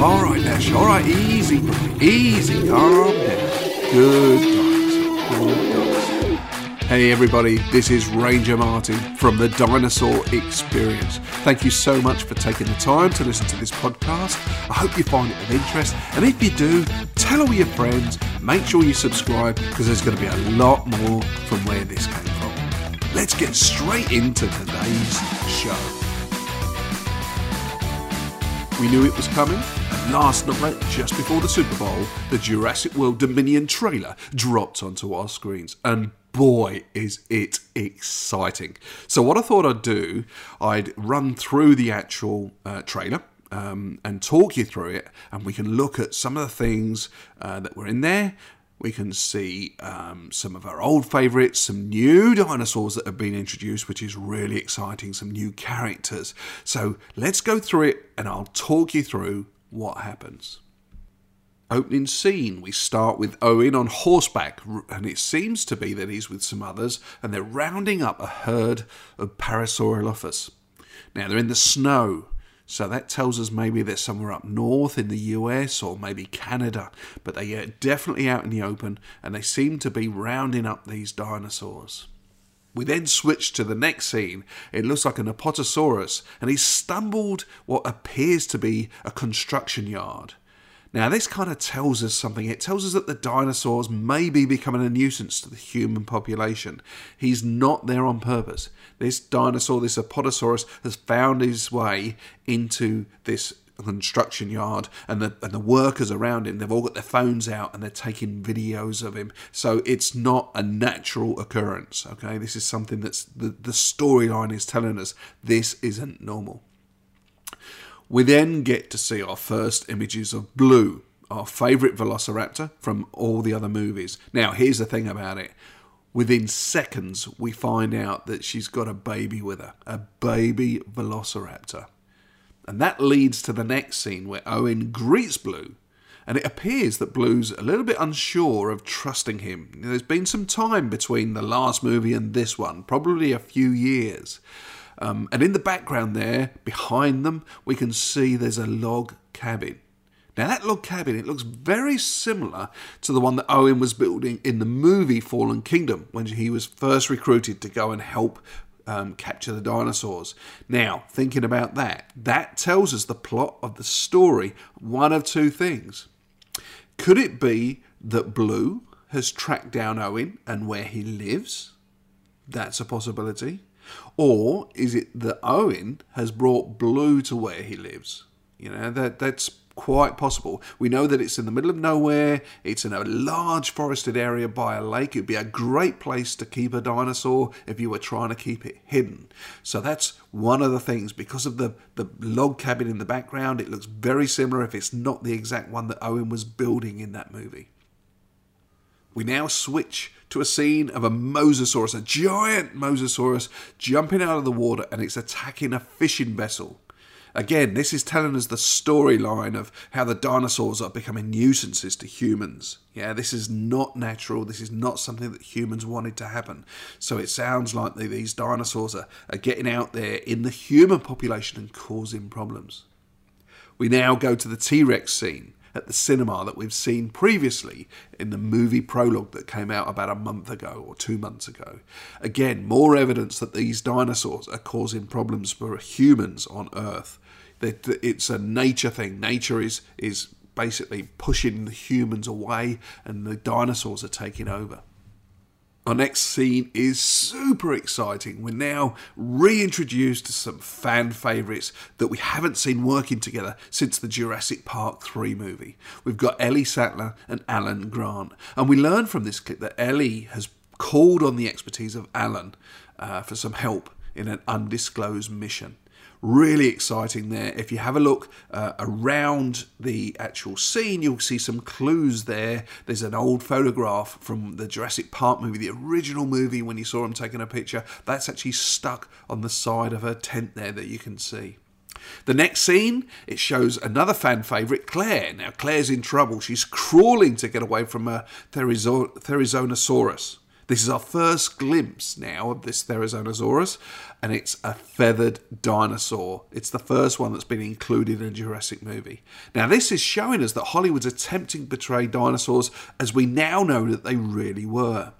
All right, Nash. All right, easy, easy. Calm down. Good dinosaur. Good dinosaur. Hey, everybody. This is Ranger Martin from the Dinosaur Experience. Thank you so much for taking the time to listen to this podcast. I hope you find it of interest, and if you do, tell all your friends. Make sure you subscribe because there's going to be a lot more from where this came from. Let's get straight into today's show. We knew it was coming, and last night, just before the Super Bowl, the Jurassic World Dominion trailer dropped onto our screens, and boy, is it exciting! So, what I thought I'd do, I'd run through the actual uh, trailer. Um, and talk you through it, and we can look at some of the things uh, that were in there, we can see um, some of our old favourites, some new dinosaurs that have been introduced, which is really exciting, some new characters. So let's go through it and I'll talk you through what happens. Opening scene, we start with Owen on horseback, and it seems to be that he's with some others, and they're rounding up a herd of Parasaurolophus. Now they're in the snow, so that tells us maybe they're somewhere up north in the US or maybe Canada, but they are definitely out in the open and they seem to be rounding up these dinosaurs. We then switch to the next scene. It looks like an Apatosaurus, and he's stumbled what appears to be a construction yard. Now, this kind of tells us something. It tells us that the dinosaurs may be becoming a nuisance to the human population. He's not there on purpose. This dinosaur, this Apatosaurus, has found his way into this construction yard and the and the workers around him they've all got their phones out and they're taking videos of him so it's not a natural occurrence okay this is something that's the, the storyline is telling us this isn't normal we then get to see our first images of Blue, our favourite velociraptor from all the other movies. Now, here's the thing about it. Within seconds, we find out that she's got a baby with her, a baby velociraptor. And that leads to the next scene where Owen greets Blue, and it appears that Blue's a little bit unsure of trusting him. There's been some time between the last movie and this one, probably a few years. Um, and in the background there, behind them, we can see there's a log cabin. Now, that log cabin, it looks very similar to the one that Owen was building in the movie Fallen Kingdom when he was first recruited to go and help um, capture the dinosaurs. Now, thinking about that, that tells us the plot of the story one of two things. Could it be that Blue has tracked down Owen and where he lives? That's a possibility. Or is it that Owen has brought Blue to where he lives? You know, that that's quite possible. We know that it's in the middle of nowhere, it's in a large forested area by a lake. It'd be a great place to keep a dinosaur if you were trying to keep it hidden. So that's one of the things. Because of the, the log cabin in the background, it looks very similar if it's not the exact one that Owen was building in that movie. We now switch to a scene of a mosasaurus, a giant mosasaurus, jumping out of the water and it's attacking a fishing vessel. Again, this is telling us the storyline of how the dinosaurs are becoming nuisances to humans. Yeah, this is not natural. This is not something that humans wanted to happen. So it sounds like these dinosaurs are, are getting out there in the human population and causing problems. We now go to the T Rex scene at the cinema that we've seen previously in the movie prologue that came out about a month ago or two months ago. Again, more evidence that these dinosaurs are causing problems for humans on Earth. That it's a nature thing. Nature is is basically pushing the humans away, and the dinosaurs are taking over. Our next scene is super exciting. We're now reintroduced to some fan favourites that we haven't seen working together since the Jurassic Park 3 movie. We've got Ellie Sattler and Alan Grant. And we learn from this clip that Ellie has called on the expertise of Alan uh, for some help in an undisclosed mission really exciting there. If you have a look uh, around the actual scene, you'll see some clues there. There's an old photograph from the Jurassic Park movie, the original movie, when you saw him taking a picture. That's actually stuck on the side of her tent there that you can see. The next scene, it shows another fan favourite, Claire. Now, Claire's in trouble. She's crawling to get away from a Therizo- Therizonosaurus. This is our first glimpse now of this Therizinosaurus, and it's a feathered dinosaur. It's the first one that's been included in a Jurassic movie. Now, this is showing us that Hollywood's attempting to portray dinosaurs as we now know that they really were.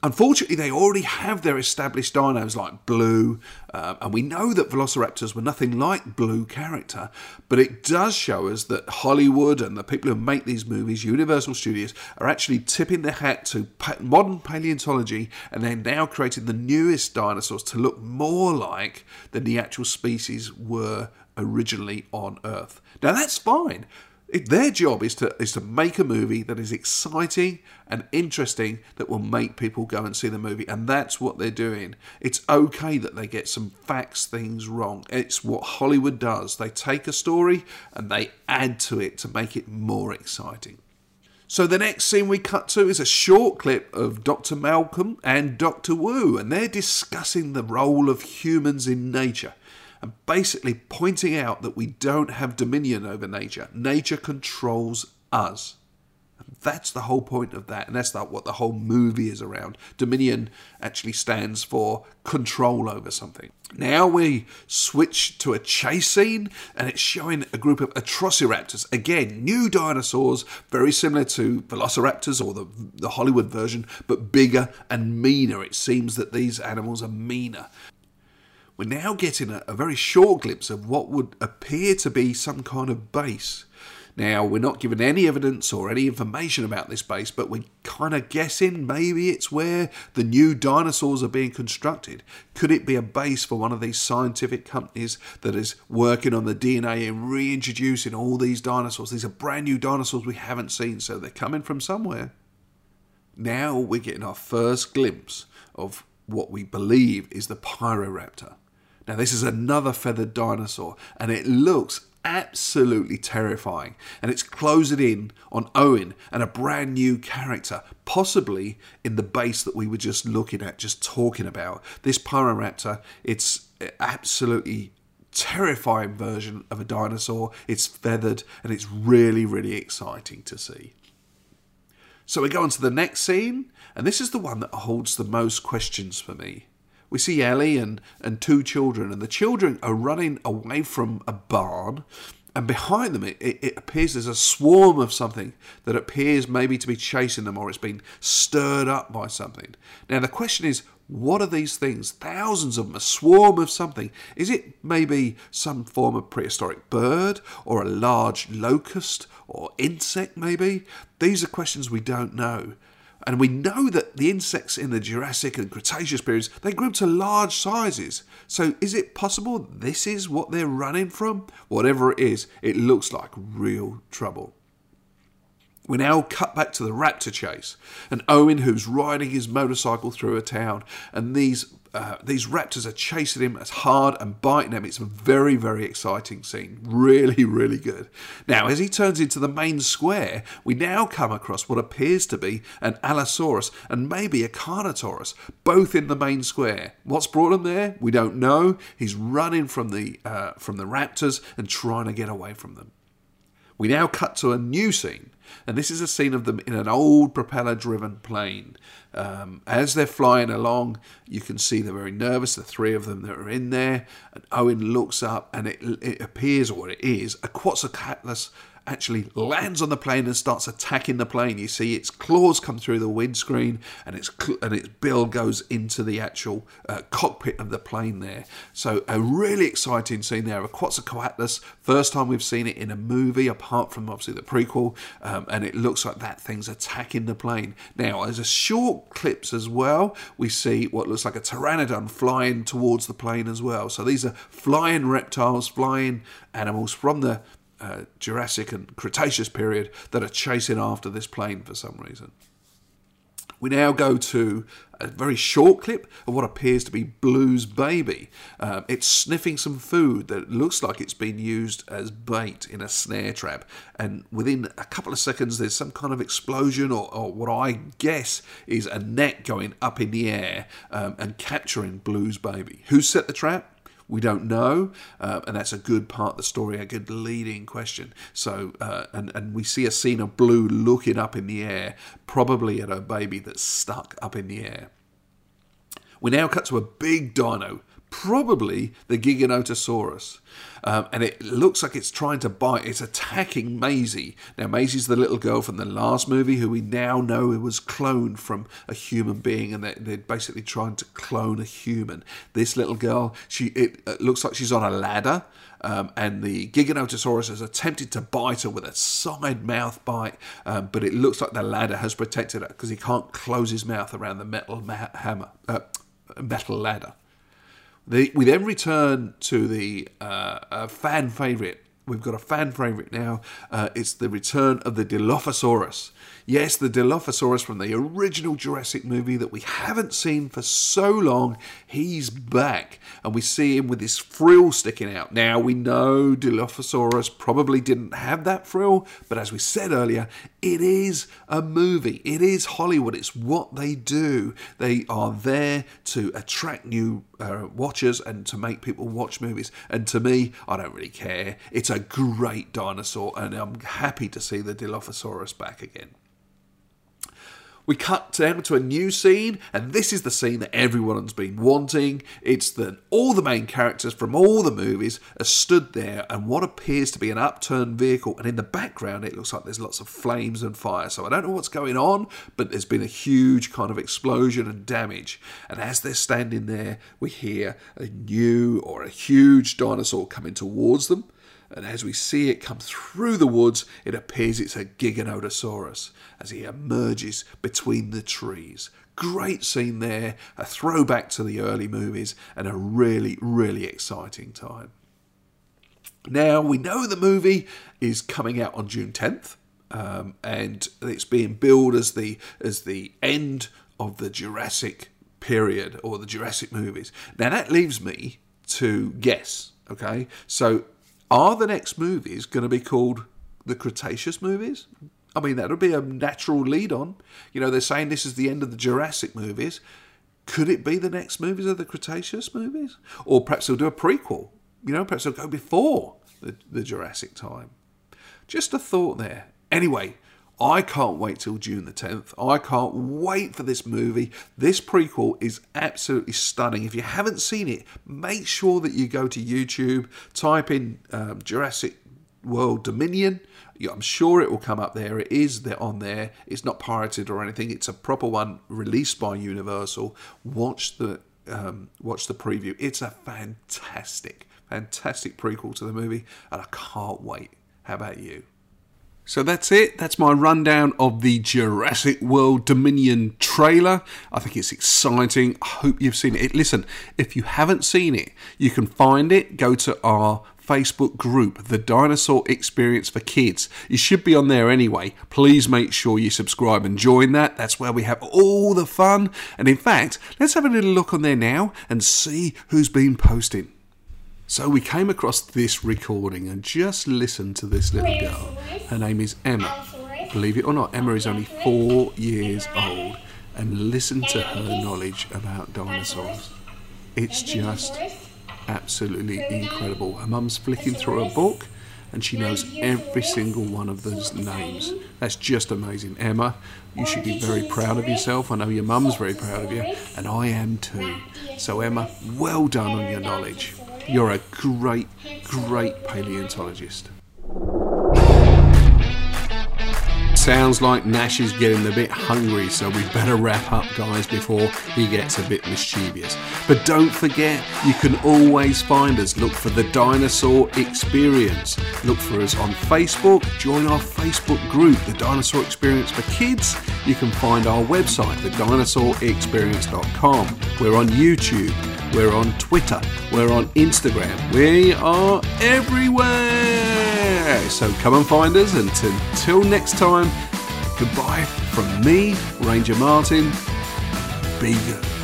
Unfortunately, they already have their established dinos like Blue, uh, and we know that Velociraptors were nothing like Blue character, but it does show us that Hollywood and the people who make these movies, Universal Studios, are actually tipping their hat to modern paleontology and they're now creating the newest dinosaurs to look more like than the actual species were originally on Earth. Now, that's fine. Their job is to is to make a movie that is exciting and interesting that will make people go and see the movie, and that's what they're doing. It's okay that they get some facts things wrong. It's what Hollywood does. They take a story and they add to it to make it more exciting. So the next scene we cut to is a short clip of Dr. Malcolm and Dr. Wu, and they're discussing the role of humans in nature and basically pointing out that we don't have dominion over nature. Nature controls us. And that's the whole point of that, and that's not what the whole movie is around. Dominion actually stands for control over something. Now we switch to a chase scene, and it's showing a group of Atrociraptors. Again, new dinosaurs, very similar to Velociraptors or the, the Hollywood version, but bigger and meaner. It seems that these animals are meaner we're now getting a, a very short glimpse of what would appear to be some kind of base. Now, we're not given any evidence or any information about this base, but we're kind of guessing maybe it's where the new dinosaurs are being constructed. Could it be a base for one of these scientific companies that is working on the DNA and reintroducing all these dinosaurs? These are brand new dinosaurs we haven't seen, so they're coming from somewhere. Now we're getting our first glimpse of what we believe is the Pyroraptor. Now, this is another feathered dinosaur, and it looks absolutely terrifying. And it's closing in on Owen and a brand new character, possibly in the base that we were just looking at, just talking about. This Pyroraptor, it's absolutely terrifying version of a dinosaur. It's feathered and it's really, really exciting to see. So we go on to the next scene, and this is the one that holds the most questions for me we see Ellie and, and two children, and the children are running away from a barn. And behind them, it, it, it appears there's a swarm of something that appears maybe to be chasing them or it's been stirred up by something. Now, the question is, what are these things? Thousands of them, a swarm of something. Is it maybe some form of prehistoric bird or a large locust or insect, maybe? These are questions we don't know. And we know that the insects in the Jurassic and Cretaceous periods, they grew to large sizes. So is it possible this is what they're running from? Whatever it is, it looks like real trouble. We now cut back to the raptor chase, and Owen, who's riding his motorcycle through a town, and these uh, these raptors are chasing him as hard and biting him. It's a very, very exciting scene. Really, really good. Now, as he turns into the main square, we now come across what appears to be an Allosaurus and maybe a Carnotaurus, both in the main square. What's brought him there? We don't know. He's running from the uh, from the raptors and trying to get away from them. We now cut to a new scene and this is a scene of them in an old propeller driven plane. Um, as they're flying along, you can see they're very nervous, the three of them that are in there. And Owen looks up, and it, it appears, or it is, a Quetzalcoatlus actually lands on the plane and starts attacking the plane. You see its claws come through the windscreen and its and its bill goes into the actual uh, cockpit of the plane there. So a really exciting scene there of Quetzalcoatlus. First time we've seen it in a movie, apart from obviously the prequel, um, and it looks like that thing's attacking the plane. Now, as a short clips as well, we see what looks like a pteranodon flying towards the plane as well. So these are flying reptiles, flying animals from the uh, Jurassic and Cretaceous period that are chasing after this plane for some reason. We now go to a very short clip of what appears to be Blue's baby. Uh, it's sniffing some food that looks like it's been used as bait in a snare trap. And within a couple of seconds, there's some kind of explosion, or, or what I guess is a net going up in the air um, and capturing Blue's baby. Who set the trap? We don't know, uh, and that's a good part of the story, a good leading question. So, uh, and and we see a scene of Blue looking up in the air, probably at her baby that's stuck up in the air. We now cut to a big dino probably the Giganotosaurus. Um, and it looks like it's trying to bite. It's attacking Maisie. Now, Maisie's the little girl from the last movie who we now know was cloned from a human being, and they're, they're basically trying to clone a human. This little girl, she it, it looks like she's on a ladder. Um, and the Giganotosaurus has attempted to bite her with a side mouth bite, um, but it looks like the ladder has protected her because he can't close his mouth around the metal ma- hammer, uh, metal ladder. The, we then return to the uh, fan favourite. We've got a fan favourite now. Uh, it's the return of the Dilophosaurus. Yes, the Dilophosaurus from the original Jurassic movie that we haven't seen for so long. He's back, and we see him with his frill sticking out. Now, we know Dilophosaurus probably didn't have that frill, but as we said earlier, it is a movie. It is Hollywood. It's what they do. They are there to attract new uh, watchers and to make people watch movies. And to me, I don't really care. It's a great dinosaur, and I'm happy to see the Dilophosaurus back again. We cut down to a new scene, and this is the scene that everyone's been wanting. It's that all the main characters from all the movies are stood there, and what appears to be an upturned vehicle, and in the background it looks like there's lots of flames and fire. So I don't know what's going on, but there's been a huge kind of explosion and damage. And as they're standing there, we hear a new or a huge dinosaur coming towards them and as we see it come through the woods, it appears it's a Giganotosaurus as he emerges between the trees. Great scene there, a throwback to the early movies, and a really, really exciting time. Now, we know the movie is coming out on June 10th, um, and it's being billed as the, as the end of the Jurassic period or the Jurassic movies. Now, that leaves me to guess, okay? So, are the next movies going to be called the Cretaceous movies? I mean, that would be a natural lead on. You know, they're saying this is the end of the Jurassic movies. Could it be the next movies of the Cretaceous movies? Or perhaps they'll do a prequel. You know, perhaps they'll go before the, the Jurassic time. Just a thought there. Anyway, I can't wait till June the 10th. I can't wait for this movie. This prequel is absolutely stunning. If you haven't seen it, make sure that you go to YouTube, type in um, Jurassic World Dominion. I'm sure it will come up there. It is there on there. It's not pirated or anything. It's a proper one released by Universal. Watch the um, watch the preview. It's a fantastic, fantastic prequel to the movie, and I can't wait. How about you? So that's it. That's my rundown of the Jurassic World Dominion trailer. I think it's exciting. I hope you've seen it. Listen, if you haven't seen it, you can find it. Go to our Facebook group, The Dinosaur Experience for Kids. You should be on there anyway. Please make sure you subscribe and join that. That's where we have all the fun. And in fact, let's have a little look on there now and see who's been posting. So we came across this recording and just listened to this little girl. Her name is Emma. Believe it or not, Emma is only four years old. And listen to her knowledge about dinosaurs. It's just absolutely incredible. Her mum's flicking through a book and she knows every single one of those names. That's just amazing. Emma, you should be very proud of yourself. I know your mum's very proud of you, and I am too. So, Emma, well done on your knowledge. You're a great, great paleontologist. Sounds like Nash is getting a bit hungry, so we better wrap up, guys, before he gets a bit mischievous. But don't forget, you can always find us. Look for the Dinosaur Experience. Look for us on Facebook. Join our Facebook group, the Dinosaur Experience for Kids. You can find our website, thedinosaurexperience.com. We're on YouTube. We're on Twitter. We're on Instagram. We are everywhere. So come and find us. And until next time, goodbye from me, Ranger Martin. Be good.